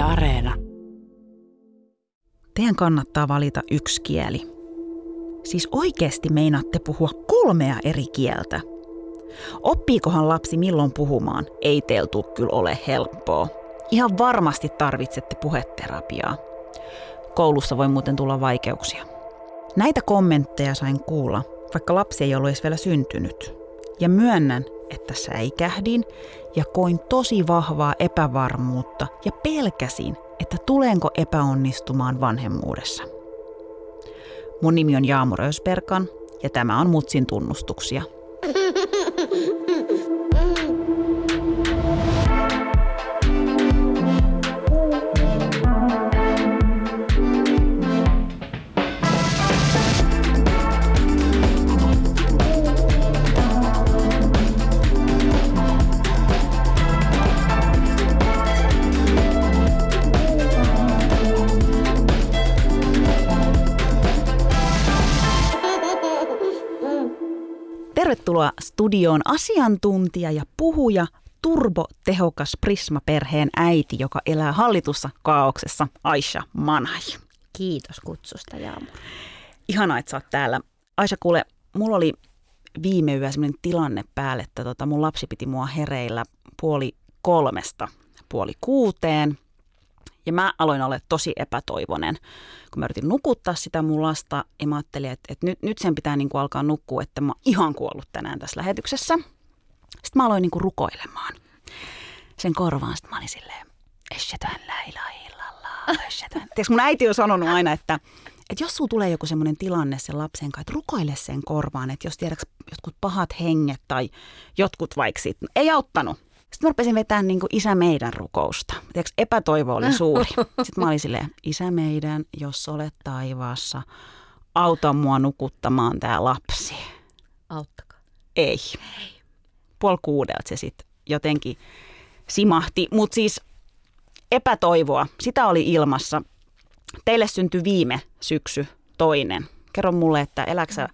Areena. Teidän kannattaa valita yksi kieli. Siis oikeasti meinaatte puhua kolmea eri kieltä. Oppiikohan lapsi milloin puhumaan? Ei teiltä kyllä ole helppoa. Ihan varmasti tarvitsette puheterapiaa. Koulussa voi muuten tulla vaikeuksia. Näitä kommentteja sain kuulla, vaikka lapsi ei ollut edes vielä syntynyt. Ja myönnän, että säikähdin ja koin tosi vahvaa epävarmuutta ja pelkäsin, että tulenko epäonnistumaan vanhemmuudessa. Mun nimi on Jaamu Rösperkan ja tämä on Mutsin tunnustuksia – Tervetuloa studioon asiantuntija ja puhuja, turbotehokas Prisma-perheen äiti, joka elää hallitussa kaauksessa, Aisha Manai. Kiitos kutsusta, Jaamu. Ihanaa, että sä oot täällä. Aisha, kuule, mulla oli viime yö sellainen tilanne päälle, että tota, mun lapsi piti mua hereillä puoli kolmesta puoli kuuteen. Ja mä aloin olla tosi epätoivonen, kun mä yritin nukuttaa sitä mun lasta. Ja mä ajattelin, että, että nyt, nyt sen pitää niin kuin alkaa nukkua, että mä oon ihan kuollut tänään tässä lähetyksessä. Sitten mä aloin niin kuin rukoilemaan sen korvaan. Sitten mä olin silleen, Eshetän läilahillallah, eshetän. Tiedätkö, mun äiti on sanonut aina, että, että jos sulla tulee joku semmoinen tilanne sen lapsen kanssa, että rukoile sen korvaan, että jos tiedätkö jotkut pahat henget tai jotkut vaikka sit, ei auttanut. Sitten mä rupesin vetämään niin kuin isä meidän rukousta. Tiedätkö, epätoivo oli suuri. Sitten mä olin silleen, isä meidän, jos olet taivaassa, auta mua nukuttamaan tämä lapsi. Auttakaa. Ei. Ei. Puoli kuudelta se sitten jotenkin simahti. Mutta siis epätoivoa, sitä oli ilmassa. Teille syntyi viime syksy toinen. Kerro mulle, että eläksä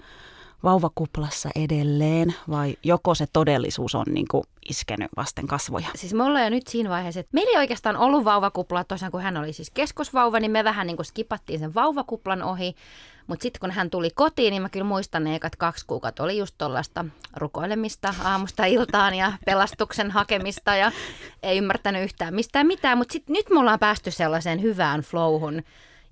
vauvakuplassa edelleen vai joko se todellisuus on niin kuin iskenyt vasten kasvoja? Siis me ollaan jo nyt siinä vaiheessa, että meillä ei oikeastaan ollut vauvakupla tosiaan, kun hän oli siis keskosvauva, niin me vähän niin kuin skipattiin sen vauvakuplan ohi. Mutta sitten kun hän tuli kotiin, niin mä kyllä muistan ne ekat kaksi kuukautta oli just tuollaista rukoilemista aamusta iltaan ja pelastuksen hakemista ja ei ymmärtänyt yhtään mistään mitään. Mutta sitten nyt me ollaan päästy sellaiseen hyvään flowhun,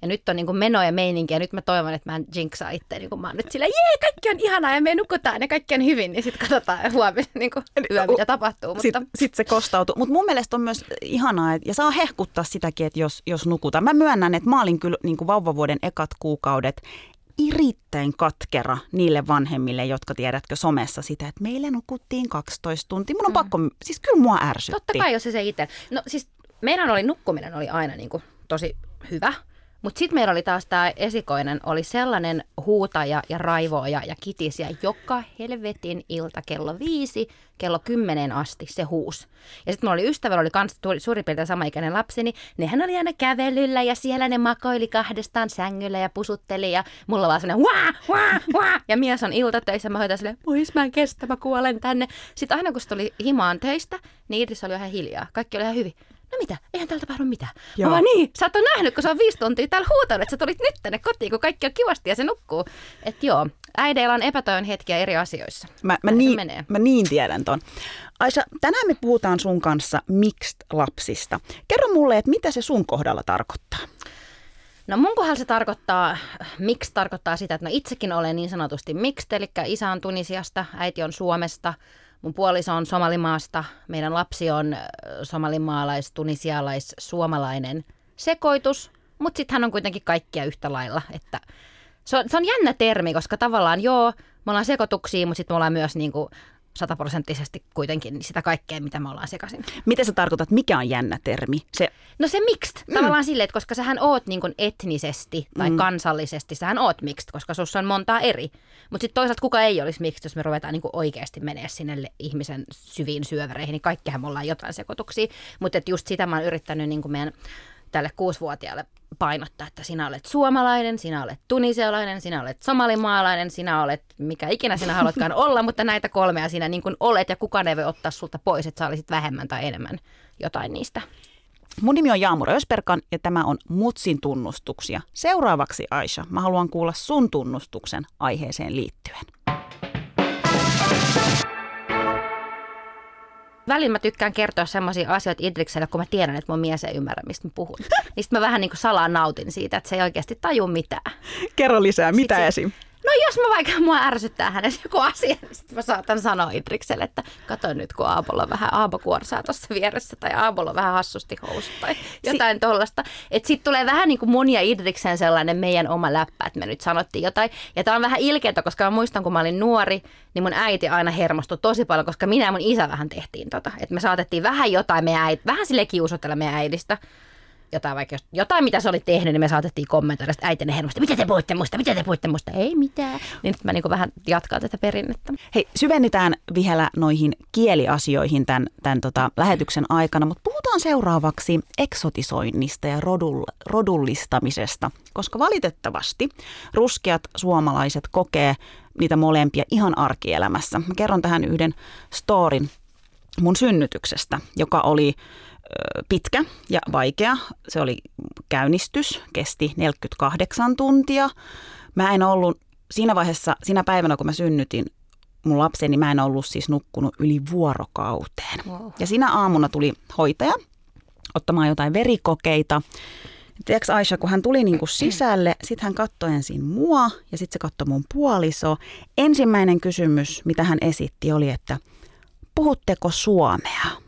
ja nyt on niin kuin meno ja meininki ja nyt mä toivon, että mä en jinksaa itse, niin kuin mä oon nyt sillä, jee, kaikki on ihanaa ja me nukutaan ja kaikki on hyvin. Ja sitten katsotaan huomenna niin kuin yö, mitä tapahtuu. Mutta... Sitten sit se kostautuu. Mutta mun mielestä on myös ihanaa, että, ja saa hehkuttaa sitäkin, että jos, jos nukutaan. Mä myönnän, että mä olin kyllä niin kuin vauvavuoden ekat kuukaudet erittäin katkera niille vanhemmille, jotka tiedätkö somessa sitä, että meille nukuttiin 12 tuntia. Mun on mm. pakko, siis kyllä mua ärsytti. Totta kai, jos se se itse. No siis meidän oli, nukkuminen oli aina niin kuin tosi hyvä. Mutta sitten meillä oli taas tämä esikoinen, oli sellainen huutaja ja raivoja ja kitisiä joka helvetin ilta kello viisi, kello kymmenen asti se huus. Ja sitten mulla oli ystävä, oli kans suurin piirtein samaikäinen lapseni, niin hän oli aina kävelyllä ja siellä ne makoili kahdestaan sängyllä ja pusutteli ja mulla vaan sellainen wah, wah, wah. Ja mies on iltatöissä, mä hoitan silleen, pois mä en kestä, mä kuolen tänne. Sitten aina kun se tuli himaan töistä, niin Iris oli ihan hiljaa. Kaikki oli ihan hyvin no mitä, eihän täällä tapahdu mitään. Joo. Mä niin, sä oot nähnyt, kun se on viisi tuntia täällä huutanut, että sä tulit nyt tänne kotiin, kun kaikki on kivasti ja se nukkuu. Että joo, äideillä on epätoivon hetkiä eri asioissa. Mä, mä, niin, mä niin tiedän ton. Aisa, tänään me puhutaan sun kanssa mixed lapsista. Kerro mulle, että mitä se sun kohdalla tarkoittaa? No mun kohdalla se tarkoittaa, miksi tarkoittaa sitä, että no itsekin olen niin sanotusti mixed, eli isä on Tunisiasta, äiti on Suomesta – Mun puoliso on Somalimaasta, meidän lapsi on somalimaalais, tunisialais, suomalainen sekoitus, mutta sitten hän on kuitenkin kaikkia yhtä lailla. Että se, on, se on jännä termi, koska tavallaan joo, me ollaan sekoituksia, mutta sitten me ollaan myös niinku sataprosenttisesti kuitenkin sitä kaikkea, mitä me ollaan sekaisin. Mitä sä tarkoitat, mikä on jännä termi? Se... No se mixed, mm. tavallaan silleen, että koska sähän oot niin kuin etnisesti tai mm. kansallisesti, sähän oot mixed, koska sussa on montaa eri. Mutta sitten toisaalta kuka ei olisi mixed, jos me ruvetaan niin kuin oikeasti menee sinne ihmisen syviin syövereihin, niin kaikkihan me ollaan jotain sekoituksia. Mutta just sitä mä oon yrittänyt niin kuin meidän tälle kuusivuotiaalle painottaa, että sinä olet suomalainen, sinä olet tunisialainen, sinä olet somalimaalainen, sinä olet mikä ikinä sinä haluatkaan olla, mutta näitä kolmea sinä niin kuin olet ja kukaan ei voi ottaa sulta pois, että sä olisit vähemmän tai enemmän jotain niistä. Mun nimi on Jaamur Ösperkan ja tämä on Mutsin tunnustuksia. Seuraavaksi Aisha, mä haluan kuulla sun tunnustuksen aiheeseen liittyen. Välillä mä tykkään kertoa semmoisia asioita Idrikselle, kun mä tiedän, että mun mies ei ymmärrä, mistä mä puhun. niin mä vähän niin kuin salaa nautin siitä, että se ei oikeasti taju mitään. Kerro lisää, mitä esim? No jos mä vaikka mua ärsyttää hänessä joku asia, niin sitten mä saatan sanoa Idrikselle, että kato nyt kun Aapolla on vähän aapokuorsaa tuossa vieressä tai Aapolla vähän hassusti housut tai jotain si- tollasta. Että sitten tulee vähän niin kuin mun ja Idriksen sellainen meidän oma läppä, että me nyt sanottiin jotain. Ja tämä on vähän ilkeätä, koska mä muistan kun mä olin nuori, niin mun äiti aina hermostui tosi paljon, koska minä ja mun isä vähän tehtiin tota. Että me saatettiin vähän jotain meidän äiti, vähän sille kiusotella meidän äidistä jotain, vaikka jotain, mitä se oli tehnyt, niin me saatettiin kommentoida sitten äitinen hermosta, mitä te puhutte musta, mitä te puhutte musta, ei mitään. Niin nyt mä niin vähän jatkaa tätä perinnettä. Hei, syvennytään vielä noihin kieliasioihin tämän, tämän tota, lähetyksen aikana, mutta puhutaan seuraavaksi eksotisoinnista ja rodul, rodullistamisesta, koska valitettavasti ruskeat suomalaiset kokee niitä molempia ihan arkielämässä. Mä kerron tähän yhden storin mun synnytyksestä, joka oli pitkä ja vaikea. Se oli käynnistys, kesti 48 tuntia. Mä en ollut siinä vaiheessa, siinä päivänä kun mä synnytin mun lapseni, mä en ollut siis nukkunut yli vuorokauteen. Wow. Ja siinä aamuna tuli hoitaja ottamaan jotain verikokeita. Tiedätkö Aisha, kun hän tuli niin kuin sisälle, sitten hän katsoi ensin mua ja sitten se katsoi mun puoliso. Ensimmäinen kysymys, mitä hän esitti, oli, että puhutteko suomea?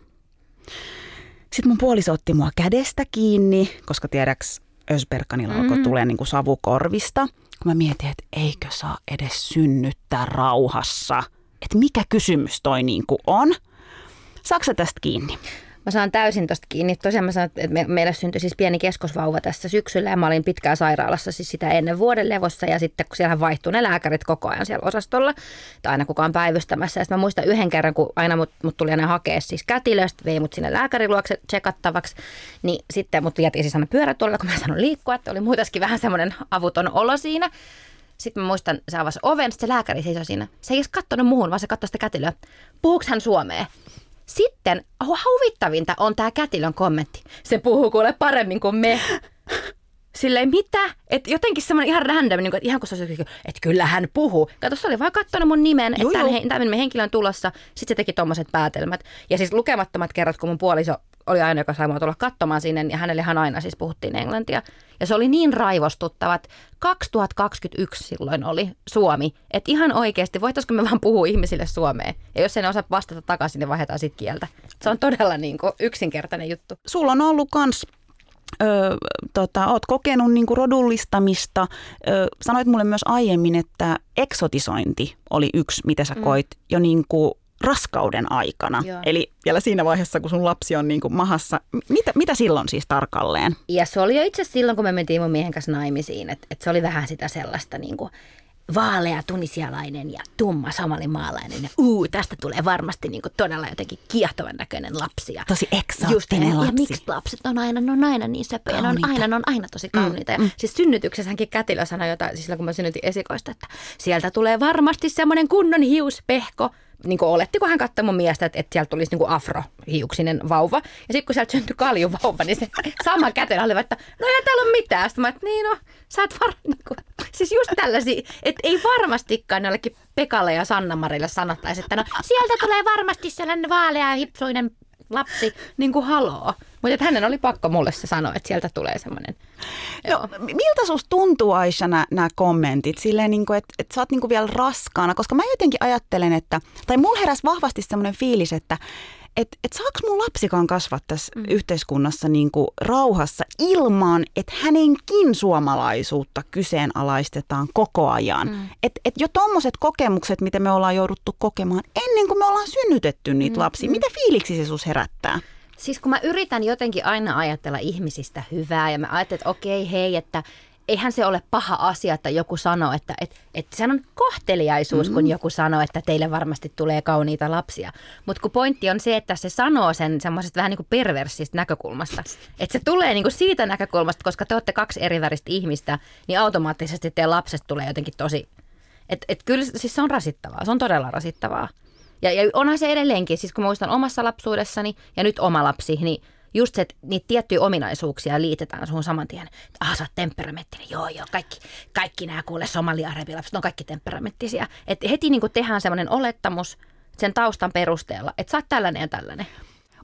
Sitten mun puoliso otti mua kädestä kiinni, koska tiedäks Ösberkanilla mm-hmm. alkoi tulee niin kuin savukorvista. Kun mä mietin, että eikö saa edes synnyttää rauhassa. Että mikä kysymys toi niin kuin on. Saatko tästä kiinni? Mä saan täysin tosta kiinni. Tosiaan mä sanon, että me, meillä syntyi siis pieni keskosvauva tässä syksyllä ja mä olin pitkään sairaalassa siis sitä ennen vuoden levossa ja sitten kun siellä vaihtuu ne lääkärit koko ajan siellä osastolla tai aina kukaan päivystämässä. Ja mä muistan yhden kerran, kun aina mut, mut tuli aina hakea siis kätilöstä, vei mut sinne lääkäriluokse tsekattavaksi, niin sitten mut vietiin siis aina pyörätuolilla, kun mä sanoin liikkua, että oli muutenkin vähän semmoinen avuton olo siinä. Sitten mä muistan, se avasi oven, sitten se lääkäri seisoi siinä. Se ei edes katsonut muuhun, vaan se katsoi sitä kätilöä. Puhuuko hän suomea? Sitten huvittavinta on tämä kätilön kommentti. Se puhuu kuule paremmin kuin me. Silleen mitä? Et jotenkin semmoinen ihan random, niin kuin, että ihan kun se olisi, että kyllä hän puhuu. Kato, se oli vaan katsonut mun nimen, että tämän, tämän henkilön on tulossa. Sitten se teki tommoset päätelmät. Ja siis lukemattomat kerrat, kun mun puoliso oli aina, joka sai mua tulla katsomaan sinne, ja hänellehän aina siis puhuttiin englantia. Ja se oli niin raivostuttava, että 2021 silloin oli Suomi, että ihan oikeasti voitaisiko me vaan puhua ihmisille suomeen. Ja jos ei osaa vastata takaisin, niin vaihdetaan sitten kieltä. Se on todella niin kuin yksinkertainen juttu. Sulla on ollut kans Öö, tota, oot kokenut niin kuin rodullistamista. Öö, sanoit mulle myös aiemmin, että eksotisointi oli yksi, mitä sä mm. koit mm. jo niin kuin raskauden aikana. Joo. Eli vielä siinä vaiheessa, kun sun lapsi on niin kuin mahassa. Mitä, mitä silloin siis tarkalleen? Ja se oli jo itse silloin, kun me mentiin mun miehen kanssa naimisiin. Että et se oli vähän sitä sellaista niin kuin vaalea tunisialainen ja tumma somalimaalainen. Ja uu, tästä tulee varmasti niin kuin todella jotenkin kiehtovan näköinen lapsi. Ja tosi eksoottinen lapsi. Ja miksi lapset on aina, ne on aina niin söpöjä, ne on aina, ne on aina tosi mm, kauniita. Mm, ja mm. siis synnytyksessäkin kätilö sanoi jotain, siis kun mä synnytin esikoista, että sieltä tulee varmasti semmoinen kunnon hiuspehko, niin kuin oletti, kun hän katsoi mun miestä, että, että sieltä tulisi niin kuin afrohiuksinen vauva. Ja sitten kun sieltä syntyi kaljuvauva, niin se sama käteen oli, että no ei täällä ole mitään. Sitten mä, että niin no, sä et var... niin kuin, siis just tällaisia, että ei varmastikaan jollekin Pekalle ja Sanna-Marille sanottaisi, että no sieltä tulee varmasti sellainen vaalea hipsuinen lapsi, niin kuin haloo. Mutta hänen oli pakko mulle se sanoa, että sieltä tulee semmoinen. No, miltä susta tuntuu Aisha nämä kommentit? Silleen, niin kuin, että, että sä oot niin kuin vielä raskaana, koska mä jotenkin ajattelen, että, tai mulla heräsi vahvasti semmoinen fiilis, että että et saako mun lapsikaan kasvaa tässä mm. yhteiskunnassa niin kuin rauhassa ilman, että hänenkin suomalaisuutta kyseenalaistetaan koko ajan. Mm. Että et jo tuommoiset kokemukset, mitä me ollaan jouduttu kokemaan ennen kuin me ollaan synnytetty niitä mm. lapsia, mm. mitä fiiliksi se sus herättää? Siis kun mä yritän jotenkin aina ajatella ihmisistä hyvää ja mä ajattelen, että okei, hei, että eihän se ole paha asia, että joku sanoo, että, että, että se on kohteliaisuus, mm. kun joku sanoo, että teille varmasti tulee kauniita lapsia. Mutta kun pointti on se, että se sanoo sen semmoisesta vähän niin kuin perversistä näkökulmasta. Että se tulee niin kuin siitä näkökulmasta, koska te olette kaksi eri väristä ihmistä, niin automaattisesti teidän lapsesta tulee jotenkin tosi... Että et kyllä siis se on rasittavaa, se on todella rasittavaa. Ja, ja onhan se edelleenkin, siis kun muistan omassa lapsuudessani ja nyt oma lapsi, niin just se, että niitä tiettyjä ominaisuuksia liitetään sun saman tien. Ah, sä oot temperamenttinen. Joo, joo, kaikki, kaikki nämä kuule somali-arabilapset on kaikki temperamenttisiä. Että heti niin tehdään semmoinen olettamus sen taustan perusteella, että sä oot tällainen ja tällainen.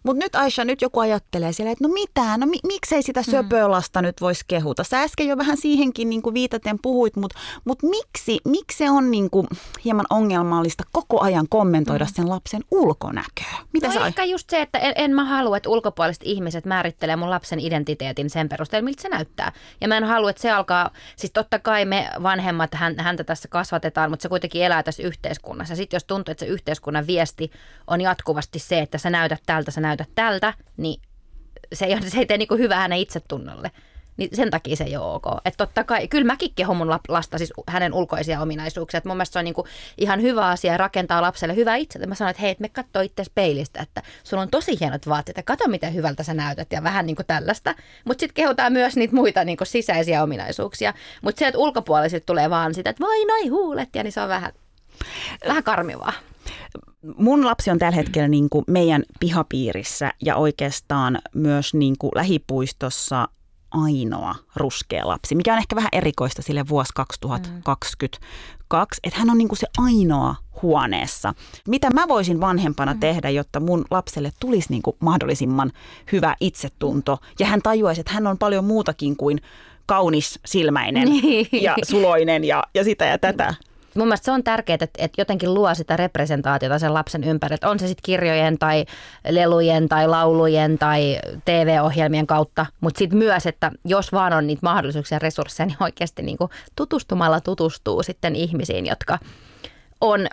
Mutta nyt Aisha, nyt joku ajattelee siellä, että no mitä, no mi- miksei sitä mm. söpölasta mm. nyt voisi kehuta. Sä äsken jo vähän siihenkin niin kuin viitaten puhuit, mutta mut miksi, miksi se on niin kuin hieman ongelmallista koko ajan kommentoida mm. sen lapsen ulkonäköä? Mitä no sä... ehkä just se, että en, en mä halua, että ulkopuoliset ihmiset määrittelee mun lapsen identiteetin sen perusteella, miltä se näyttää. Ja mä en halua, että se alkaa, siis totta kai me vanhemmat häntä tässä kasvatetaan, mutta se kuitenkin elää tässä yhteiskunnassa. Sitten jos tuntuu, että se yhteiskunnan viesti on jatkuvasti se, että sä näytät tältä, sä näytät näytä tältä, niin se ei, se ei tee niin hyvää hänen itsetunnolle. Niin sen takia se ei ole ok. Että totta kai, kyllä mäkin kehon mun lasta siis hänen ulkoisia ominaisuuksia. Että mun mielestä se on niinku ihan hyvä asia rakentaa lapselle hyvää itse. Mä sanoin, että hei, me katsoo itse peilistä, että sulla on tosi hienot vaatteet ja kato miten hyvältä sä näytät ja vähän niinku tällaista. Mutta sitten kehotaan myös niitä muita niinku sisäisiä ominaisuuksia. Mutta se, että ulkopuolisilta tulee vaan sitä, että voi noi huulet ja niin se on vähän, vähän karmivaa mun lapsi on tällä hetkellä niin kuin meidän pihapiirissä ja oikeastaan myös niin kuin lähipuistossa ainoa ruskea lapsi, mikä on ehkä vähän erikoista sille vuosi 2022, että hän on niin kuin se ainoa huoneessa. Mitä mä voisin vanhempana mm. tehdä, jotta mun lapselle tulisi niin kuin mahdollisimman hyvä itsetunto ja hän tajuaisi, että hän on paljon muutakin kuin kaunis silmäinen niin. ja suloinen ja, ja sitä ja tätä. Mun mielestä se on tärkeää, että, että jotenkin luo sitä representaatiota sen lapsen ympärille. On se sitten kirjojen tai lelujen tai laulujen tai TV-ohjelmien kautta, mutta sitten myös, että jos vaan on niitä mahdollisuuksia ja resursseja, niin oikeasti niin tutustumalla tutustuu sitten ihmisiin, jotka on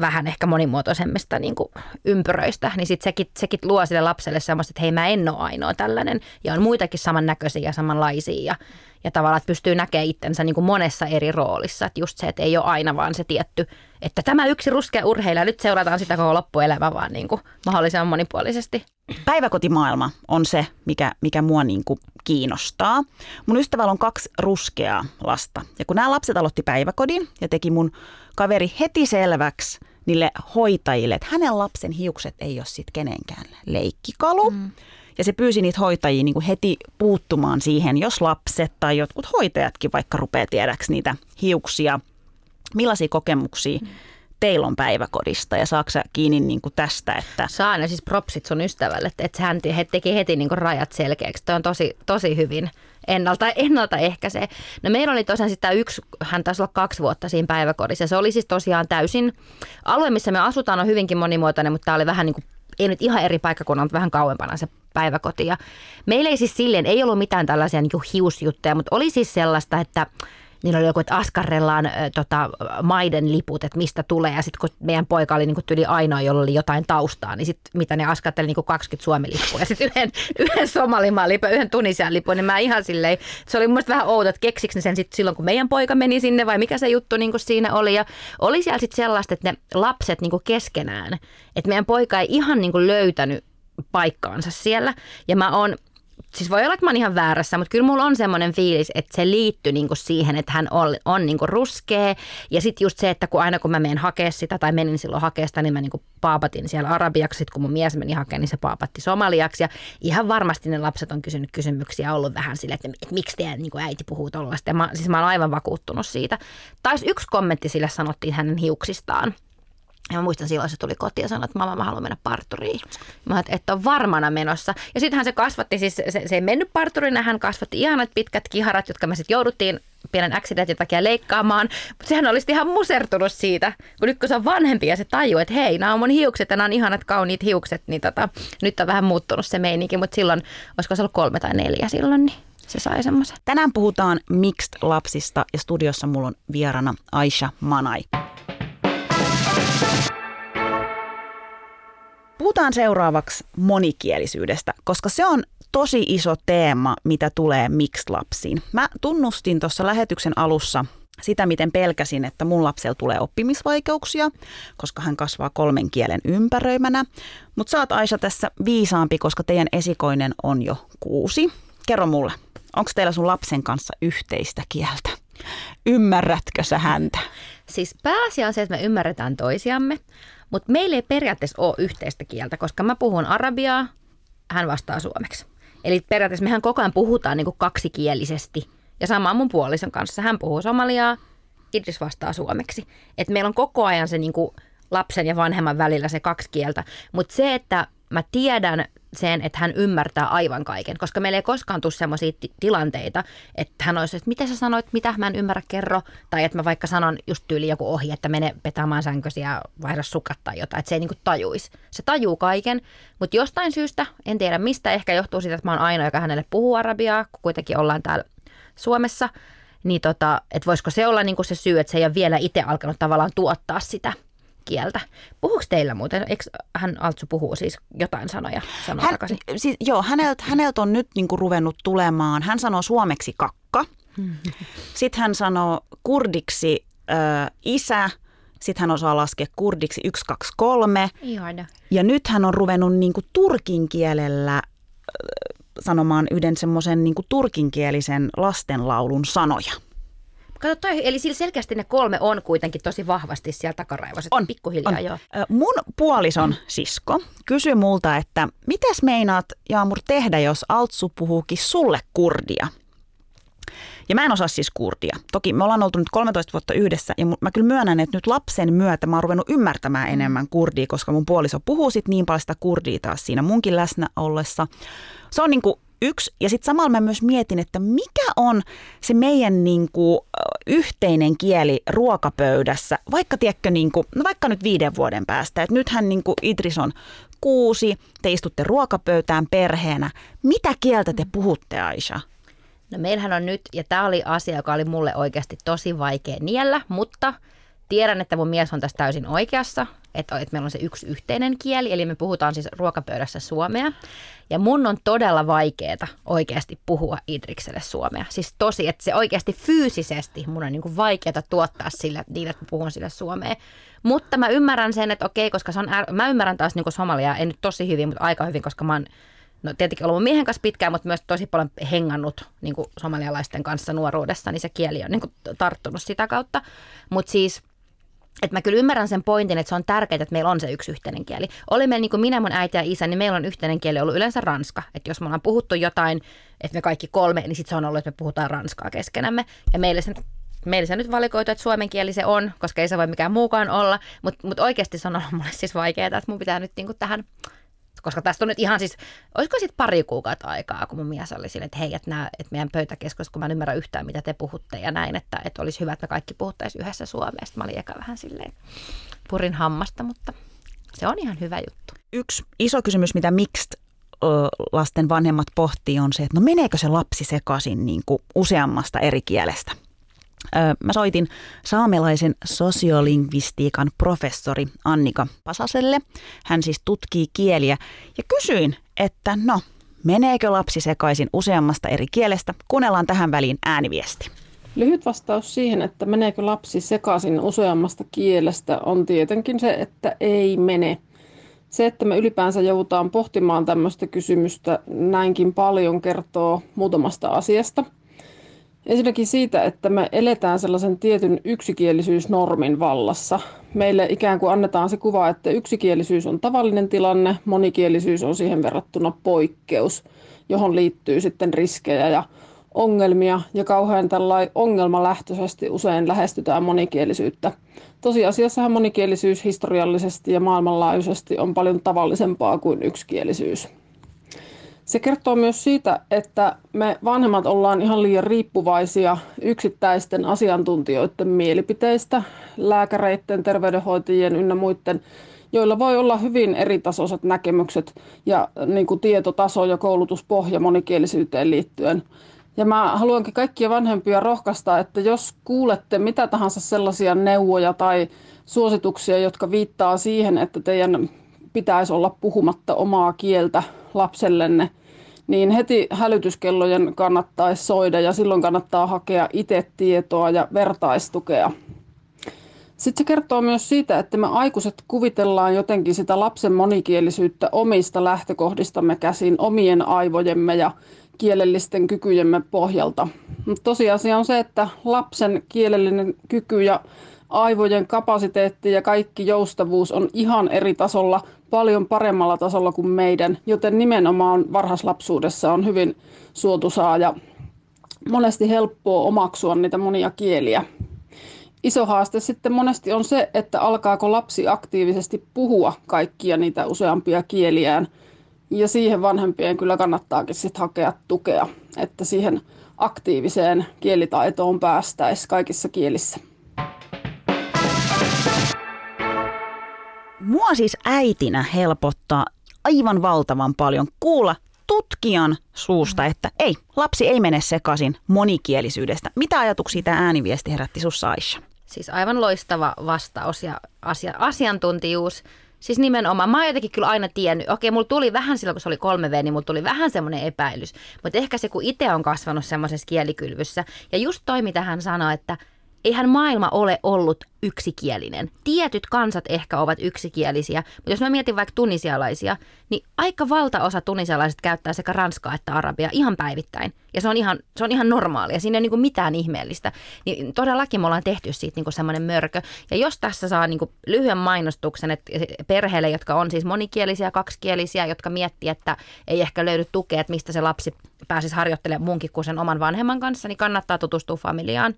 vähän ehkä monimuotoisemmista niin kuin ympyröistä, niin sitten sekin, sekin luo sille lapselle semmoista, että hei mä en ole ainoa tällainen ja on muitakin samannäköisiä ja samanlaisia ja, ja tavallaan, että pystyy näkemään itsensä niin kuin monessa eri roolissa, että just se, että ei ole aina vaan se tietty, että tämä yksi ruskea urheilija, nyt seurataan sitä koko loppuelämä vaan niin kuin mahdollisimman monipuolisesti. Päiväkotimaailma on se, mikä, mikä mua niin kuin kiinnostaa. Mun ystävällä on kaksi ruskeaa lasta ja kun nämä lapset aloitti päiväkodin ja teki mun kaveri heti selväksi niille hoitajille, että hänen lapsen hiukset ei ole sitten kenenkään leikkikalu. Mm. Ja se pyysi niitä hoitajia niin kuin heti puuttumaan siihen, jos lapset tai jotkut hoitajatkin vaikka rupeaa tiedäksi niitä hiuksia. Millaisia kokemuksia mm. teillä on päiväkodista ja saako kiinni niin kuin tästä? Että... Saa ne siis propsit sun ystävälle, että hän teki heti niin kuin rajat selkeäksi. Tämä on tosi, tosi hyvin ennalta, ennaltaehkäisee. No meillä oli tosiaan sitten yksi, hän taisi olla kaksi vuotta siinä päiväkodissa. Se oli siis tosiaan täysin, alue missä me asutaan on hyvinkin monimuotoinen, mutta tämä oli vähän niin kuin ei nyt ihan eri paikkakunnalta, vähän kauempana se päiväkoti. Ja meillä ei siis silleen, ei ollut mitään tällaisia niin hiusjuttuja, mutta oli siis sellaista, että niillä oli joku, että askarrellaan äh, tota, maiden liput, että mistä tulee. Ja sitten kun meidän poika oli niin tyli ainoa, jolla oli jotain taustaa, niin sitten mitä ne askarteli niin kuin 20 Suomi-lippua. Ja sitten yhden, yhden Somalimaan lipun, yhden Tunisian lipun, niin mä ihan silleen, se oli mun vähän outo, että keksiks ne sen sitten silloin, kun meidän poika meni sinne vai mikä se juttu niin siinä oli. Ja oli siellä sitten sellaista, että ne lapset niin keskenään, että meidän poika ei ihan niin löytänyt paikkaansa siellä. Ja mä oon siis voi olla, että mä oon ihan väärässä, mutta kyllä mulla on semmoinen fiilis, että se liittyy niinku siihen, että hän on, on niinku ruskea. Ja sitten just se, että kun aina kun mä menen hakea sitä tai menin silloin hakea sitä, niin mä niinku paapatin siellä arabiaksi. Sitten kun mun mies meni hakemaan, niin se paapatti somaliaksi. Ja ihan varmasti ne lapset on kysynyt kysymyksiä ollut vähän sille, että, että miksi teidän niinku äiti puhuu tollaista. Ja mä, siis mä oon aivan vakuuttunut siitä. Tais yksi kommentti sille sanottiin hänen hiuksistaan. Ja mä muistan silloin, se tuli kotiin ja sanoi, että mamma, mä haluan mennä parturiin. Mä että on varmana menossa. Ja sittenhän se kasvatti, siis se, se ei mennyt parturiin, hän kasvatti ihanat pitkät kiharat, jotka me sitten jouduttiin pienen accidentin takia leikkaamaan. Mutta sehän olisi ihan musertunut siitä, kun nyt kun se on vanhempi ja se tajuu, että hei, nämä on mun hiukset ja nämä on ihanat kauniit hiukset, niin tota, nyt on vähän muuttunut se meininki, mutta silloin, olisiko se ollut kolme tai neljä silloin, niin se sai semmoisen. Tänään puhutaan mixed lapsista ja studiossa mulla on vierana Aisha Manai. Puhutaan seuraavaksi monikielisyydestä, koska se on tosi iso teema, mitä tulee mixed-lapsiin. Mä tunnustin tuossa lähetyksen alussa sitä, miten pelkäsin, että mun lapsella tulee oppimisvaikeuksia, koska hän kasvaa kolmen kielen ympäröimänä. Mutta oot Aisa tässä viisaampi, koska teidän esikoinen on jo kuusi. Kerro mulle, onko teillä sun lapsen kanssa yhteistä kieltä? Ymmärrätkö sä häntä? Siis pääasia on se, että me ymmärretään toisiamme, mutta meillä ei periaatteessa ole yhteistä kieltä, koska mä puhun arabiaa hän vastaa suomeksi. Eli periaatteessa mehän koko ajan puhutaan niin kuin kaksikielisesti. Ja sama mun puolison kanssa. Hän puhuu somaliaa, Idris vastaa suomeksi. Et meillä on koko ajan se niin kuin lapsen ja vanhemman välillä se kaksi kieltä. Mutta se, että mä tiedän sen, että hän ymmärtää aivan kaiken, koska meillä ei koskaan tule sellaisia t- tilanteita, että hän olisi, että mitä sä sanoit, mitä mä en ymmärrä, kerro, tai että mä vaikka sanon just tyyli joku ohi, että mene petaamaan sänkösi ja vaihda sukat tai jotain, että se ei niinku tajuisi. Se tajuu kaiken, mutta jostain syystä, en tiedä mistä, ehkä johtuu siitä, että mä oon ainoa, joka hänelle puhuu arabiaa, kun kuitenkin ollaan täällä Suomessa, niin tota, että voisiko se olla niinku se syy, että se ei ole vielä itse alkanut tavallaan tuottaa sitä kieltä. Puhuuko teillä muuten? Eikö hän Altsu puhuu siis jotain sanoja sanoa hän, siis, joo, häneltä hänelt on nyt niinku ruvennut tulemaan, hän sanoo suomeksi kakka, sitten hän sanoo kurdiksi ö, isä, sitten hän osaa laskea kurdiksi 1, 2, 3. Ihana. Ja nyt hän on ruvennut niinku turkin kielellä sanomaan yhden semmoisen niinku turkinkielisen lastenlaulun sanoja. Kato toi, eli sillä selkeästi ne kolme on kuitenkin tosi vahvasti siellä takaraivossa. On, pikkuhiljaa on. joo. Mun puolison sisko kysyi multa, että mitäs meinaat Jaamur tehdä, jos Altsu puhuukin sulle kurdia? Ja mä en osaa siis kurdia. Toki me ollaan oltu nyt 13 vuotta yhdessä ja mä kyllä myönnän, että nyt lapsen myötä mä oon ruvennut ymmärtämään enemmän kurdia, koska mun puoliso puhuu sit niin paljon sitä kurdia taas siinä munkin läsnä ollessa. Se on niinku yksi. Ja sitten samalla mä myös mietin, että mikä on se meidän niin kuin, yhteinen kieli ruokapöydässä, vaikka tiedätkö, niin kuin, no vaikka nyt viiden vuoden päästä. Että nythän niin kuin Idris on kuusi, te istutte ruokapöytään perheenä. Mitä kieltä te puhutte, Aisha? No meillähän on nyt, ja tämä oli asia, joka oli mulle oikeasti tosi vaikea niellä, mutta tiedän, että mun mies on tässä täysin oikeassa, että, että meillä on se yksi yhteinen kieli, eli me puhutaan siis ruokapöydässä suomea. Ja mun on todella vaikeaa oikeasti puhua Idrikselle suomea. Siis tosi, että se oikeasti fyysisesti mun on niin kuin vaikeaa tuottaa sille, niin, että mä puhun sille suomea. Mutta mä ymmärrän sen, että okei, koska se on, mä ymmärrän taas niin kuin somalia, en nyt tosi hyvin, mutta aika hyvin, koska mä oon no tietenkin ollut miehen kanssa pitkään, mutta myös tosi paljon hengannut niin somalialaisten kanssa nuoruudessa, niin se kieli on niin kuin tarttunut sitä kautta. Mutta siis – että mä kyllä ymmärrän sen pointin, että se on tärkeää, että meillä on se yksi yhteinen kieli. Oli meillä niin kuin minä, mun äiti ja isä, niin meillä on yhteinen kieli ollut yleensä ranska. Että jos me ollaan puhuttu jotain, että me kaikki kolme, niin sitten se on ollut, että me puhutaan ranskaa keskenämme. Ja meille se, meille se nyt valikoitu, että suomen kieli se on, koska ei se voi mikään muukaan olla. Mutta mut oikeasti se on ollut mulle siis vaikeaa, että mun pitää nyt niin kuin tähän koska tästä on nyt ihan siis, olisiko sitten pari kuukautta aikaa, kun mun mies oli silleen, että hei, että, nämä, että meidän pöytäkeskus, kun mä en ymmärrä yhtään, mitä te puhutte ja näin, että, että olisi hyvä, että me kaikki puhuttaisiin yhdessä suomea. Sitten mä olin eka vähän silleen, purin hammasta, mutta se on ihan hyvä juttu. Yksi iso kysymys, mitä mixed lasten vanhemmat pohtii, on se, että no meneekö se lapsi sekaisin niin kuin useammasta eri kielestä. Mä soitin saamelaisen sosiolingvistiikan professori Annika Pasaselle. Hän siis tutkii kieliä ja kysyin, että no, meneekö lapsi sekaisin useammasta eri kielestä? Kuunnellaan tähän väliin ääniviesti. Lyhyt vastaus siihen, että meneekö lapsi sekaisin useammasta kielestä, on tietenkin se, että ei mene. Se, että me ylipäänsä joudutaan pohtimaan tämmöistä kysymystä näinkin paljon, kertoo muutamasta asiasta – Ensinnäkin siitä, että me eletään sellaisen tietyn yksikielisyysnormin vallassa. Meille ikään kuin annetaan se kuva, että yksikielisyys on tavallinen tilanne, monikielisyys on siihen verrattuna poikkeus, johon liittyy sitten riskejä ja ongelmia ja kauhean tällainen ongelmalähtöisesti usein lähestytään monikielisyyttä. Tosiasiassahan monikielisyys historiallisesti ja maailmanlaajuisesti on paljon tavallisempaa kuin yksikielisyys. Se kertoo myös siitä, että me vanhemmat ollaan ihan liian riippuvaisia yksittäisten asiantuntijoiden mielipiteistä, lääkäreiden, terveydenhoitajien ynnä muiden, joilla voi olla hyvin eritasoiset näkemykset ja niin kuin tietotaso ja koulutuspohja monikielisyyteen liittyen. Ja mä haluankin kaikkia vanhempia rohkaista, että jos kuulette mitä tahansa sellaisia neuvoja tai suosituksia, jotka viittaa siihen, että teidän pitäisi olla puhumatta omaa kieltä lapsellenne, niin heti hälytyskellojen kannattaisi soida ja silloin kannattaa hakea itse tietoa ja vertaistukea. Sitten se kertoo myös siitä, että me aikuiset kuvitellaan jotenkin sitä lapsen monikielisyyttä omista lähtökohdistamme käsin, omien aivojemme ja kielellisten kykyjemme pohjalta. Mutta tosiasia on se, että lapsen kielellinen kyky ja aivojen kapasiteetti ja kaikki joustavuus on ihan eri tasolla, paljon paremmalla tasolla kuin meidän, joten nimenomaan varhaislapsuudessa on hyvin suotuisaa ja monesti helppoa omaksua niitä monia kieliä. Iso haaste sitten monesti on se, että alkaako lapsi aktiivisesti puhua kaikkia niitä useampia kieliään. Ja siihen vanhempien kyllä kannattaakin sitten hakea tukea, että siihen aktiiviseen kielitaitoon päästäisiin kaikissa kielissä. Mua siis äitinä helpottaa aivan valtavan paljon kuulla tutkijan suusta, että ei, lapsi ei mene sekaisin monikielisyydestä. Mitä ajatuksia tämä ääniviesti herätti sinussa Aisha? Siis aivan loistava vastaus ja asia, asiantuntijuus. Siis nimenomaan, mä oon jotenkin kyllä aina tiennyt, okei, mulla tuli vähän silloin, kun se oli kolme V, niin mulla tuli vähän semmoinen epäilys. Mutta ehkä se, kun itse on kasvanut semmoisessa kielikylvyssä, ja just toi, mitä hän sanoi, että – eihän maailma ole ollut yksikielinen. Tietyt kansat ehkä ovat yksikielisiä, mutta jos mä mietin vaikka tunisialaisia, niin aika valtaosa tunisialaiset käyttää sekä ranskaa että arabia ihan päivittäin. Ja se on ihan, se on ihan normaalia, siinä ei ole niin mitään ihmeellistä. Niin todellakin me ollaan tehty siitä niin semmoinen mörkö. Ja jos tässä saa niin lyhyen mainostuksen, että perheille, jotka on siis monikielisiä, kaksikielisiä, jotka miettii, että ei ehkä löydy tukea, että mistä se lapsi pääsisi harjoittelemaan munkin kuin sen oman vanhemman kanssa, niin kannattaa tutustua familiaan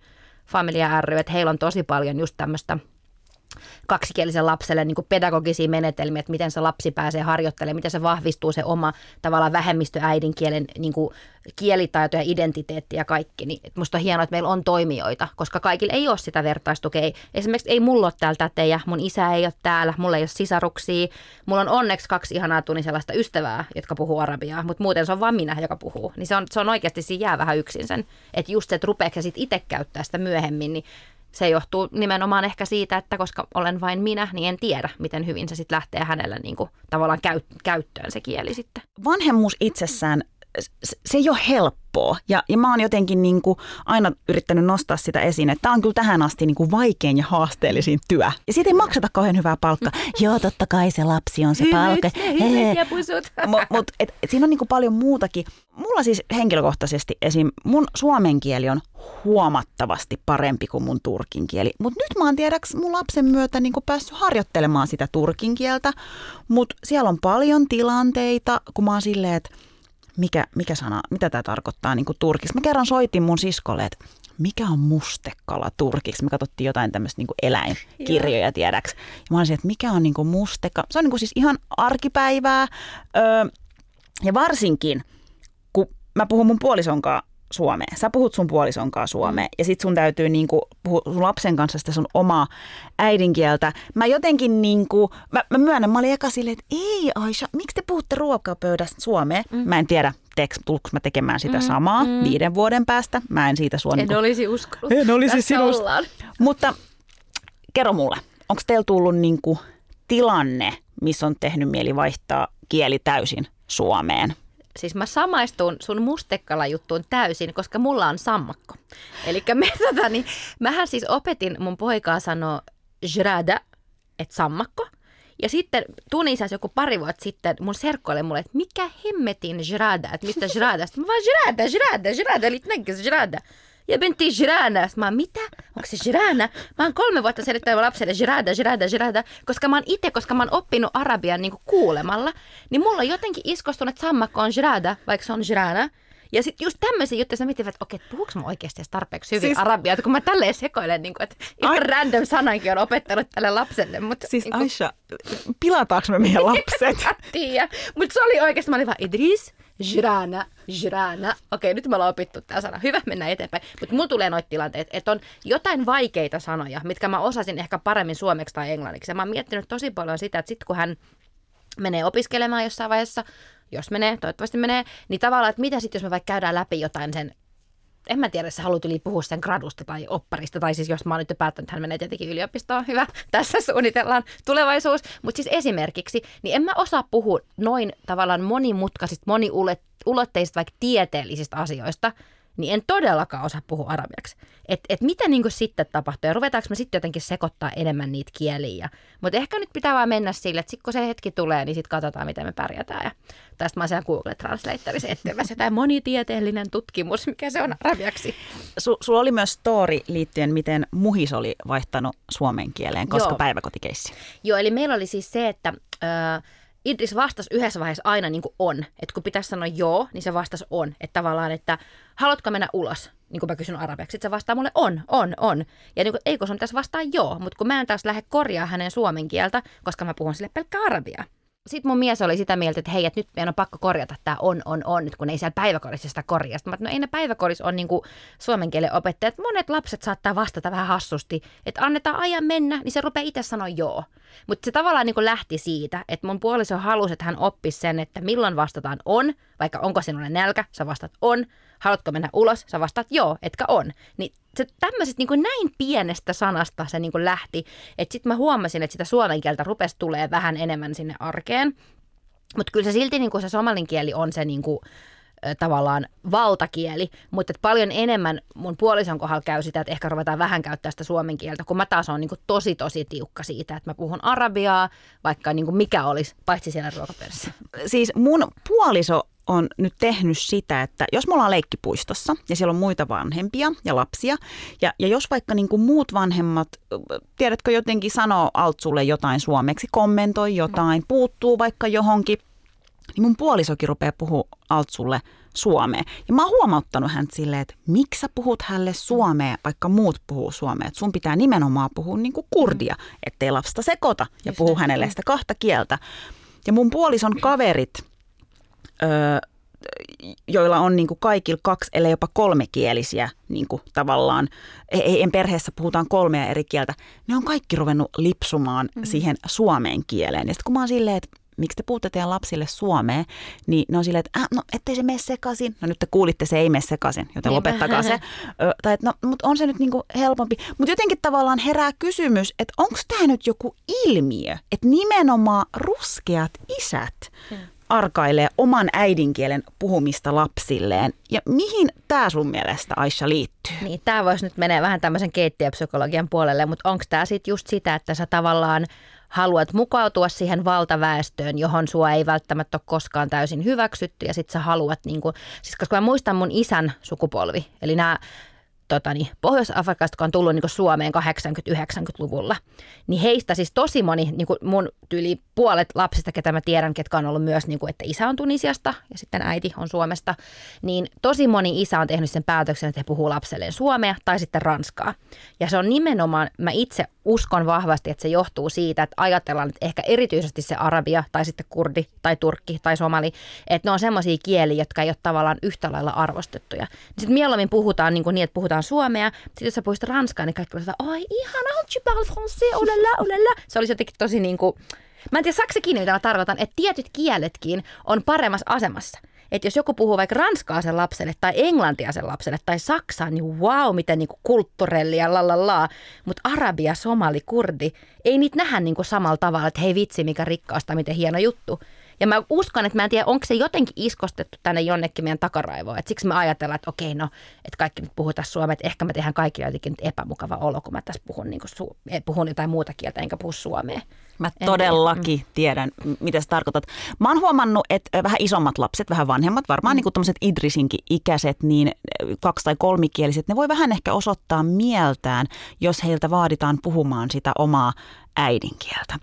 Familia ry, että heillä on tosi paljon just tämmöistä kaksikielisen lapselle niin kuin pedagogisia menetelmiä, että miten se lapsi pääsee harjoittelemaan, miten se vahvistuu se oma tavallaan vähemmistöäidinkielen niin kuin kielitaito ja identiteetti ja kaikki. Niin musta on hienoa, että meillä on toimijoita, koska kaikille ei ole sitä vertaistukea. Esimerkiksi ei mulla ole täällä tätejä, mun isä ei ole täällä, mulla ei ole sisaruksia. Mulla on onneksi kaksi ihanaa sellaista ystävää, jotka puhuu arabiaa, mutta muuten se on vain minä, joka puhuu. Niin se on, se on oikeasti, siinä jää vähän yksin sen. Että just se, että rupeeko sitten itse käyttää sitä myöhemmin, niin se johtuu nimenomaan ehkä siitä, että koska olen vain minä, niin en tiedä, miten hyvin se sitten lähtee hänellä niin kuin, tavallaan käyttöön se kieli sitten. Vanhemmuus itsessään, se ei ole helppoa. Ja, ja mä oon jotenkin niin kuin aina yrittänyt nostaa sitä esiin, että tämä on kyllä tähän asti niin kuin vaikein ja haasteellisin työ. Ja siitä ei makseta kauhean hyvää palkkaa. Joo, totta kai se lapsi on se palkka. Mutta mut, siinä on niin kuin paljon muutakin. Mulla siis henkilökohtaisesti esim. mun suomen kieli on huomattavasti parempi kuin mun turkin kieli. Mutta nyt mä oon tiedäks mun lapsen myötä niin päässyt harjoittelemaan sitä turkin kieltä. Mutta siellä on paljon tilanteita, kun mä oon silleen, että mikä, mikä sana, mitä tämä tarkoittaa niin kuin turkiksi. Mä kerran soitin mun siskolle, että mikä on mustekala turkiksi. Me katsottiin jotain tämmöistä niin eläinkirjoja tiedäks. Ja mä olisin, että mikä on niin kuin mustekala. Se on niin kuin siis ihan arkipäivää. Öö, ja varsinkin, kun mä puhun mun puolisonkaan suomea. Sä puhut sun puolisonkaan suomea mm. ja sit sun täytyy niinku puhua sun lapsen kanssa sitä sun omaa äidinkieltä. Mä jotenkin niinku, mä, mä myönnän, mä olin eka silleen, että ei Aisha, miksi te puhutte ruokapöydästä suomea? Mm. Mä en tiedä, teekö, tulko mä tekemään sitä mm. samaa mm. viiden vuoden päästä. Mä en siitä sua... En niinku, olisi uskonut. En olisi sinusta. Mutta kerro mulle, onko teillä tullut niinku tilanne, missä on tehnyt mieli vaihtaa kieli täysin Suomeen? Siis mä samaistun sun mustekala-juttuun täysin, koska mulla on sammakko. Eli me, tota, niin, mähän siis opetin mun poikaa sanoa jrada, että sammakko. Ja sitten Tunisassa joku pari vuotta sitten mun serkkoille mulle, että mikä hemmetin jrada, että mistä jrada. Sitten mä vaan jrada, jrada, jrada, eli jrada ja binti jirana. Mä mitä? Onko se jirana? Mä oon kolme vuotta selittänyt lapselle jirada, jirada, jirada, koska mä oon itse, koska mä oon oppinut arabian niin kuulemalla, niin mulla on jotenkin iskostunut, että sammakko on jirada, vaikka se on jirana. Ja sitten just tämmöisiä juttuja, sä mietit, että okei, puhuuko mä oikeasti tarpeeksi hyvin siis... arabiaa, että kun mä tälleen sekoilen, niin kuin, että ihan Ai... random sanankin on opettanut tälle lapselle. Mutta, siis niin kuin... Aisha, pilataanko me meidän lapset? tiedä, mutta se oli oikeasti, mä olin vaan, Idris, Jirana, jirana. Okei, nyt me ollaan opittu tämä sana. Hyvä, mennä eteenpäin. Mutta mulla tulee noita tilanteita, että on jotain vaikeita sanoja, mitkä mä osasin ehkä paremmin suomeksi tai englanniksi. Ja mä oon miettinyt tosi paljon sitä, että sitten kun hän menee opiskelemaan jossain vaiheessa, jos menee, toivottavasti menee, niin tavallaan, että mitä sitten, jos me vaikka käydään läpi jotain sen en mä tiedä, jos sä haluat yli puhua sen gradusta tai opparista, tai siis jos mä oon nyt päättänyt, että hän menee tietenkin yliopistoon, hyvä, tässä suunnitellaan tulevaisuus. Mutta siis esimerkiksi, niin en mä osaa puhua noin tavallaan monimutkaisista, moniulotteisista, vaikka tieteellisistä asioista, niin en todellakaan osaa puhua arabiaksi. Et, et mitä niin sitten tapahtuu ja ruvetaanko me sitten jotenkin sekoittaa enemmän niitä kieliä. Mutta ehkä nyt pitää vaan mennä sille, että sitten kun se hetki tulee, niin sitten katsotaan, miten me pärjätään. Ja tästä mä oon siellä Google Translatorissa etsimässä jotain monitieteellinen tutkimus, mikä se on arabiaksi. Su, sulla oli myös story liittyen, miten muhis oli vaihtanut suomen kieleen, koska Joo. päiväkotikeissi. Joo, eli meillä oli siis se, että... Öö, Idris vastasi yhdessä vaiheessa aina niin kuin on. Että kun pitäisi sanoa joo, niin se vastasi on. Että tavallaan, että haluatko mennä ulos? Niin kuin mä kysyn arabiaksi. Sitten se vastaa mulle on, on, on. Ja niin kuin, ei kun sun pitäisi vastaa joo. Mutta kun mä en taas lähde korjaa hänen suomen kieltä, koska mä puhun sille pelkkää arabiaa sitten mun mies oli sitä mieltä, että hei, että nyt meidän on pakko korjata tämä on, on, on, nyt kun ei siellä päiväkodissa sitä korjaa. Mä, no ei ne päiväkodissa on niin suomen kielen opettajat. Monet lapset saattaa vastata vähän hassusti, että annetaan ajan mennä, niin se rupeaa itse sanoa joo. Mutta se tavallaan niin lähti siitä, että mun puoliso halusi, että hän oppisi sen, että milloin vastataan on, vaikka onko sinulle nälkä, sä vastat on, haluatko mennä ulos, sä vastaat joo, etkä on. Niin se tämmöisestä niin näin pienestä sanasta se niin lähti, että sitten mä huomasin, että sitä suomen kieltä rupesi tulee vähän enemmän sinne arkeen. Mutta kyllä se silti niin kuin se somalin kieli on se niin kuin, tavallaan valtakieli, mutta että paljon enemmän mun puolison kohdalla käy sitä, että ehkä ruvetaan vähän käyttää sitä suomen kieltä, kun mä taas on niin tosi tosi tiukka siitä, että mä puhun arabiaa, vaikka niin mikä olisi, paitsi siellä ruokapöydässä. Siis mun puoliso on nyt tehnyt sitä, että jos me ollaan leikkipuistossa ja siellä on muita vanhempia ja lapsia, ja, ja jos vaikka niin kuin muut vanhemmat, tiedätkö jotenkin sanoo Altsulle jotain suomeksi, kommentoi jotain, puuttuu vaikka johonkin, niin mun puolisokin rupeaa puhua Altsulle suomea. Ja mä oon huomauttanut hän silleen, että miksi sä puhut hälle suomea, vaikka muut puhuu suomea. Että sun pitää nimenomaan puhua niin kuin kurdia, ettei lapsta sekoita ja puhu hänelle sitä kahta kieltä. Ja mun puolison kaverit, öö, joilla on niin kuin kaikilla kaksi, ellei jopa kolmekielisiä niin kuin tavallaan, en perheessä puhutaan kolmea eri kieltä, ne on kaikki ruvennut lipsumaan mm. siihen suomeen kieleen. Ja sitten kun mä oon silleen, että miksi te puhutte teidän lapsille suomea, niin ne on silleen, että äh, no ettei se mene sekaisin. No nyt te kuulitte, se ei mene sekaisin, joten niin. lopettakaa se. Ö, tai että no, mutta on se nyt niinku helpompi. Mutta jotenkin tavallaan herää kysymys, että onko tämä nyt joku ilmiö, että nimenomaan ruskeat isät hmm arkailee oman äidinkielen puhumista lapsilleen. Ja mihin tämä sun mielestä, Aisha, liittyy? Niin, tämä voisi nyt mennä vähän tämmöisen keittiöpsykologian puolelle, mutta onko tämä sitten just sitä, että sä tavallaan haluat mukautua siihen valtaväestöön, johon sua ei välttämättä ole koskaan täysin hyväksytty ja sitten sä haluat, niin kuin, siis koska mä muistan mun isän sukupolvi, eli nämä totani, Pohjois-Afrikasta, kun on tullut niin Suomeen 80-90-luvulla, niin heistä siis tosi moni, niin kuin mun yli puolet lapsista, ketä mä tiedän, ketkä on ollut myös, niin kuin, että isä on Tunisiasta ja sitten äiti on Suomesta, niin tosi moni isä on tehnyt sen päätöksen, että he puhuu lapselleen suomea tai sitten ranskaa. Ja se on nimenomaan, mä itse uskon vahvasti, että se johtuu siitä, että ajatellaan, että ehkä erityisesti se arabia tai sitten kurdi tai turkki tai somali, että ne on semmoisia kieliä, jotka ei ole tavallaan yhtä lailla arvostettuja. Sitten mieluummin puhutaan niin, kuin niin että puhutaan suomea, sitten jos sä puhuisit ranskaa, niin kaikki sanotaan, oi ihana, tu parles français, oh là là, oh là là. Se olisi jotenkin tosi niin kuin, mä en tiedä, saksa kiinni, mitä mä tarkoitan, että tietyt kieletkin on paremmassa asemassa että jos joku puhuu vaikka ranskaa sen lapselle tai englantia sen lapselle tai saksaa, niin wow, miten niinku kulttuurelli ja la Mutta arabia, somali, kurdi, ei niitä nähdä niinku samalla tavalla, että hei vitsi, mikä rikkaasta, miten hieno juttu. Ja mä uskon, että mä en tiedä, onko se jotenkin iskostettu tänne jonnekin meidän takaraivoon. Et siksi me ajatellaan, että okei, no, että kaikki nyt puhutaan suomea, että ehkä mä tehdään kaikille jotenkin epämukava olo, kun mä tässä puhun, niin eh, puhun jotain muuta kieltä, enkä puhu suomea. Mä todellakin mm. tiedän, mitä sä tarkoitat. Mä oon huomannut, että vähän isommat lapset, vähän vanhemmat, varmaan mm. niin kuin Idrisinkin ikäiset, niin kaksi- tai kolmikieliset, ne voi vähän ehkä osoittaa mieltään, jos heiltä vaaditaan puhumaan sitä omaa äidinkieltä.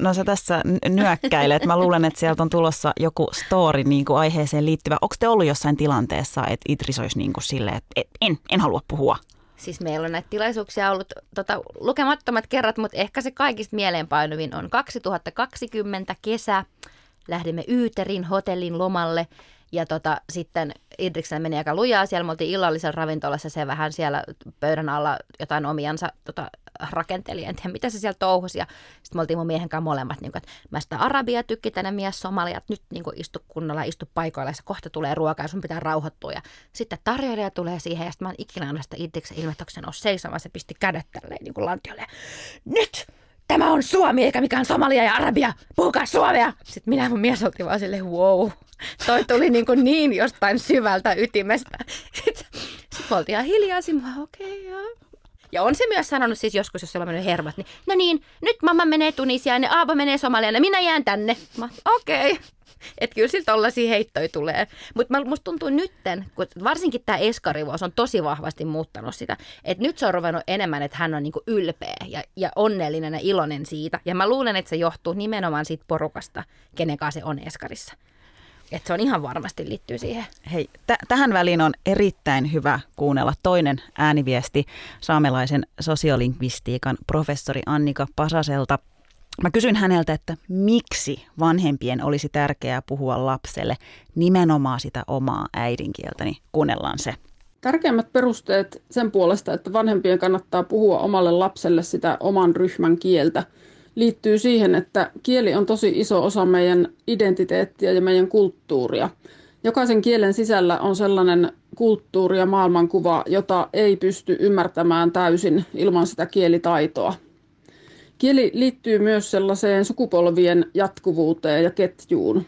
No sä tässä nyökkäilet. Mä luulen, että sieltä on tulossa joku story niin kuin aiheeseen liittyvä. Onko te ollut jossain tilanteessa, että Idris olisi niin kuin silleen, että en, en halua puhua? Siis meillä on näitä tilaisuuksia ollut tota, lukemattomat kerrat, mutta ehkä se kaikista mieleenpainuvin on 2020 kesä. Lähdimme Yyterin hotellin lomalle ja tota, sitten Idriksen meni aika lujaa. Siellä me oltiin illallisella ravintolassa, se vähän siellä pöydän alla jotain omiansa tota, rakenteli. En tiedä, mitä se siellä touhusi. Ja sitten me oltiin mun miehen kanssa molemmat, niin kuin, että mä sitä arabia tykki tänne mies somalia, että nyt niin kuin, istu kunnolla, istu paikoilla ja kohta tulee ruokaa ja sun pitää rauhoittua. Ja sitten tarjoilija tulee siihen ja sitten mä oon ikinä aina sitä Idriksen ilmetoksen ole seisomaan. Se pisti kädet tälleen niin kuin lantiolle. Nyt! Tämä on Suomi eikä mikään Somalia ja Arabia. Puhukaa suomea! Sitten minä ja mun mies oltiin vaan silleen, wow. Toi tuli niin, kuin niin jostain syvältä ytimestä. Sitten Sitten oltiin ihan hiljaa, okei, okay, Ja on se myös sanonut siis joskus, jos on mennyt hermot, niin no niin, nyt mamma menee Tunisiaan ja Aaba menee Somaliaan ja minä jään tänne. Okei. Okay. Että kyllä siltä tollaisia heittoja tulee. Mutta musta tuntuu nytten, kun varsinkin tämä eskarivuos on tosi vahvasti muuttanut sitä, että nyt se on ruvennut enemmän, että hän on niinku ylpeä ja, ja onnellinen ja iloinen siitä. Ja mä luulen, että se johtuu nimenomaan siitä porukasta, kenen kanssa se on eskarissa. Että se on ihan varmasti liittyy siihen. Hei, t- tähän väliin on erittäin hyvä kuunnella toinen ääniviesti saamelaisen sosiolingvistiikan professori Annika Pasaselta – Mä kysyn häneltä, että miksi vanhempien olisi tärkeää puhua lapselle nimenomaan sitä omaa äidinkieltä, niin kuunnellaan se. Tärkeimmät perusteet sen puolesta, että vanhempien kannattaa puhua omalle lapselle sitä oman ryhmän kieltä, liittyy siihen, että kieli on tosi iso osa meidän identiteettiä ja meidän kulttuuria. Jokaisen kielen sisällä on sellainen kulttuuri ja maailmankuva, jota ei pysty ymmärtämään täysin ilman sitä kielitaitoa. Kieli liittyy myös sellaiseen sukupolvien jatkuvuuteen ja ketjuun.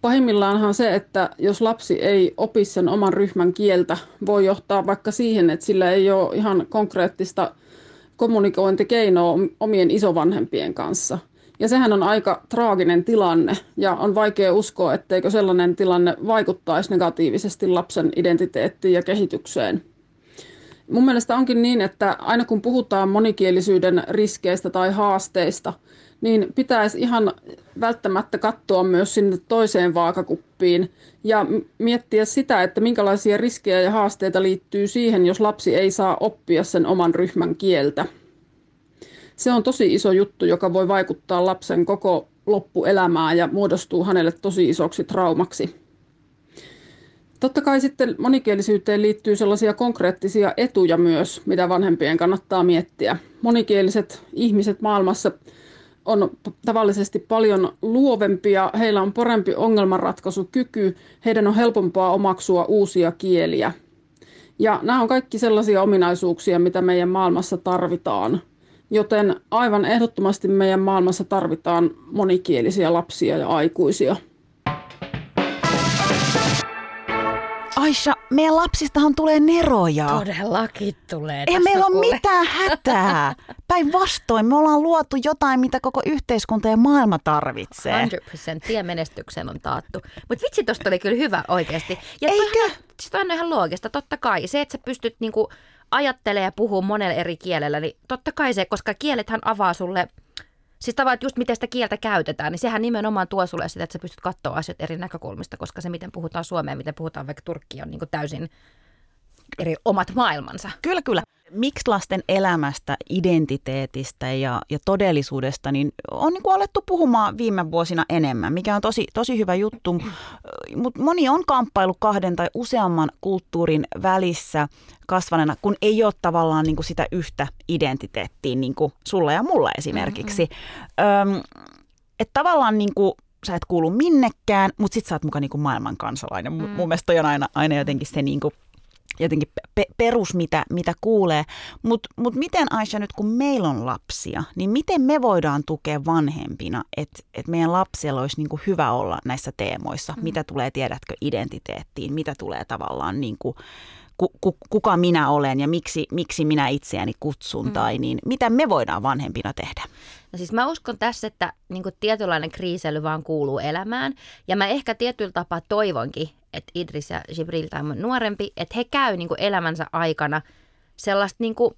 Pahimmillaanhan se, että jos lapsi ei opi sen oman ryhmän kieltä, voi johtaa vaikka siihen, että sillä ei ole ihan konkreettista kommunikointikeinoa omien isovanhempien kanssa. Ja sehän on aika traaginen tilanne ja on vaikea uskoa, etteikö sellainen tilanne vaikuttaisi negatiivisesti lapsen identiteettiin ja kehitykseen. Mun mielestä onkin niin, että aina kun puhutaan monikielisyyden riskeistä tai haasteista, niin pitäisi ihan välttämättä katsoa myös sinne toiseen vaakakuppiin ja miettiä sitä, että minkälaisia riskejä ja haasteita liittyy siihen, jos lapsi ei saa oppia sen oman ryhmän kieltä. Se on tosi iso juttu, joka voi vaikuttaa lapsen koko loppuelämään ja muodostuu hänelle tosi isoksi traumaksi. Totta kai sitten monikielisyyteen liittyy sellaisia konkreettisia etuja myös, mitä vanhempien kannattaa miettiä. Monikieliset ihmiset maailmassa on tavallisesti paljon luovempia, heillä on parempi ongelmanratkaisukyky, heidän on helpompaa omaksua uusia kieliä. Ja nämä on kaikki sellaisia ominaisuuksia, mitä meidän maailmassa tarvitaan. Joten aivan ehdottomasti meidän maailmassa tarvitaan monikielisiä lapsia ja aikuisia. Aisha, meidän lapsistahan tulee neroja. Todellakin tulee. Ei meillä ole mitään hätää. Päinvastoin, me ollaan luotu jotain, mitä koko yhteiskunta ja maailma tarvitsee. 100% tie menestyksen on taattu. Mutta vitsi, tosta oli kyllä hyvä oikeasti. Ja Eikö? Siis on ihan loogista, totta kai. Se, että sä pystyt niinku ajattelemaan ja puhumaan monella eri kielellä, niin totta kai se, koska kielethän avaa sulle – Siis tavallaan, että just miten sitä kieltä käytetään, niin sehän nimenomaan tuo sulle sitä, että sä pystyt katsoa asiat eri näkökulmista, koska se, miten puhutaan suomea, miten puhutaan vaikka turkki, on niin täysin eri omat maailmansa. Kyllä, kyllä. Miksi lasten elämästä, identiteetistä ja, ja todellisuudesta niin on niin kuin alettu puhumaan viime vuosina enemmän, mikä on tosi, tosi hyvä juttu. Mutta moni on kamppailu kahden tai useamman kulttuurin välissä kasvaneena, kun ei ole tavallaan niin kuin sitä yhtä identiteettiä niin kuin sulla ja mulla esimerkiksi. Mm-hmm. Öm, että tavallaan niin kuin, sä et kuulu minnekään, mutta sit sä oot mukaan niin kuin maailman kansalainen. Mm. Mun mielestä on aina, aina jotenkin se niin kuin jotenkin pe- perus, mitä, mitä kuulee. Mutta mut miten Aisha nyt, kun meillä on lapsia, niin miten me voidaan tukea vanhempina, että et meidän lapsilla olisi niinku hyvä olla näissä teemoissa? Mm. Mitä tulee, tiedätkö, identiteettiin? Mitä tulee tavallaan, niinku, ku, ku, kuka minä olen ja miksi, miksi minä itseäni kutsun? Mm. Tai niin, mitä me voidaan vanhempina tehdä? No siis mä uskon tässä, että niin tietynlainen kriisely vaan kuuluu elämään. Ja mä ehkä tietyllä tapaa toivonkin, että Idris ja Jibril tai nuorempi, että he käy niin elämänsä aikana sellaista niin kuin,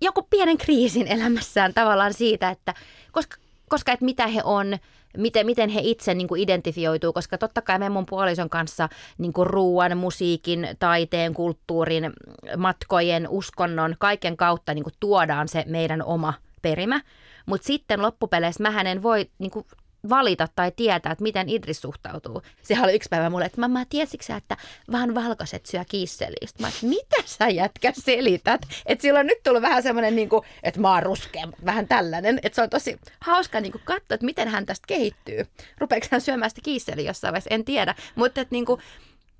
joku pienen kriisin elämässään tavallaan siitä, että koska, koska että mitä he on, miten, miten he itse niin kuin identifioituu, koska totta kai me mun puolison kanssa niin kuin ruoan, musiikin, taiteen, kulttuurin, matkojen, uskonnon, kaiken kautta niin kuin tuodaan se meidän oma perimä. Mutta sitten loppupeleissä mä en voi niin kuin, valita tai tietää, että miten Idris suhtautuu. Se oli yksi päivä mulle, että mä tiesitkö että vaan valkoiset syö kiisseliä? Mä mitä sä jätkä selität? Että sillä on nyt tullut vähän semmoinen, niin kuin, että mä oon ruskea, vähän tällainen. Että se on tosi hauska niin kuin katsoa, että miten hän tästä kehittyy. Rupeeko hän syömään sitä kiisseliä jossain vaiheessa? En tiedä. Mutta että niin kuin,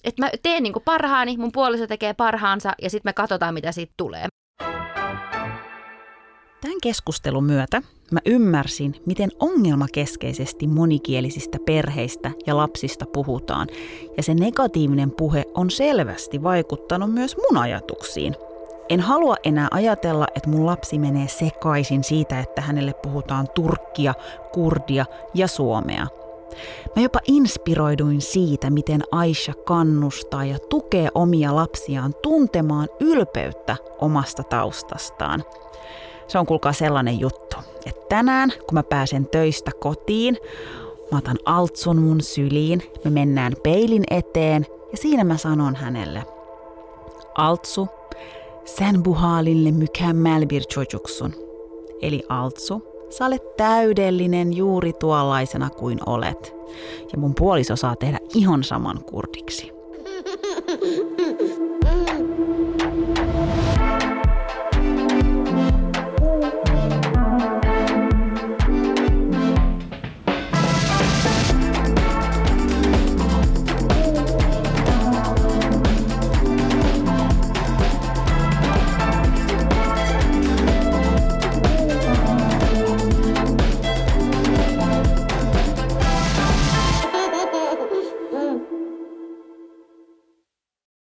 että mä teen niin kuin parhaani, mun puoliso tekee parhaansa ja sitten me katsotaan, mitä siitä tulee. Tämän keskustelun myötä mä ymmärsin, miten ongelmakeskeisesti monikielisistä perheistä ja lapsista puhutaan, ja se negatiivinen puhe on selvästi vaikuttanut myös mun ajatuksiin. En halua enää ajatella, että mun lapsi menee sekaisin siitä, että hänelle puhutaan turkkia, kurdia ja suomea. Mä jopa inspiroiduin siitä, miten Aisha kannustaa ja tukee omia lapsiaan tuntemaan ylpeyttä omasta taustastaan – se on kuulkaa sellainen juttu, että tänään kun mä pääsen töistä kotiin, mä otan altsun mun syliin, me mennään peilin eteen ja siinä mä sanon hänelle, Altsu, sen buhaalille mükemmel bir çocuksun. Eli Altsu, sä olet täydellinen juuri tuollaisena kuin olet. Ja mun puoliso saa tehdä ihan saman kurdiksi.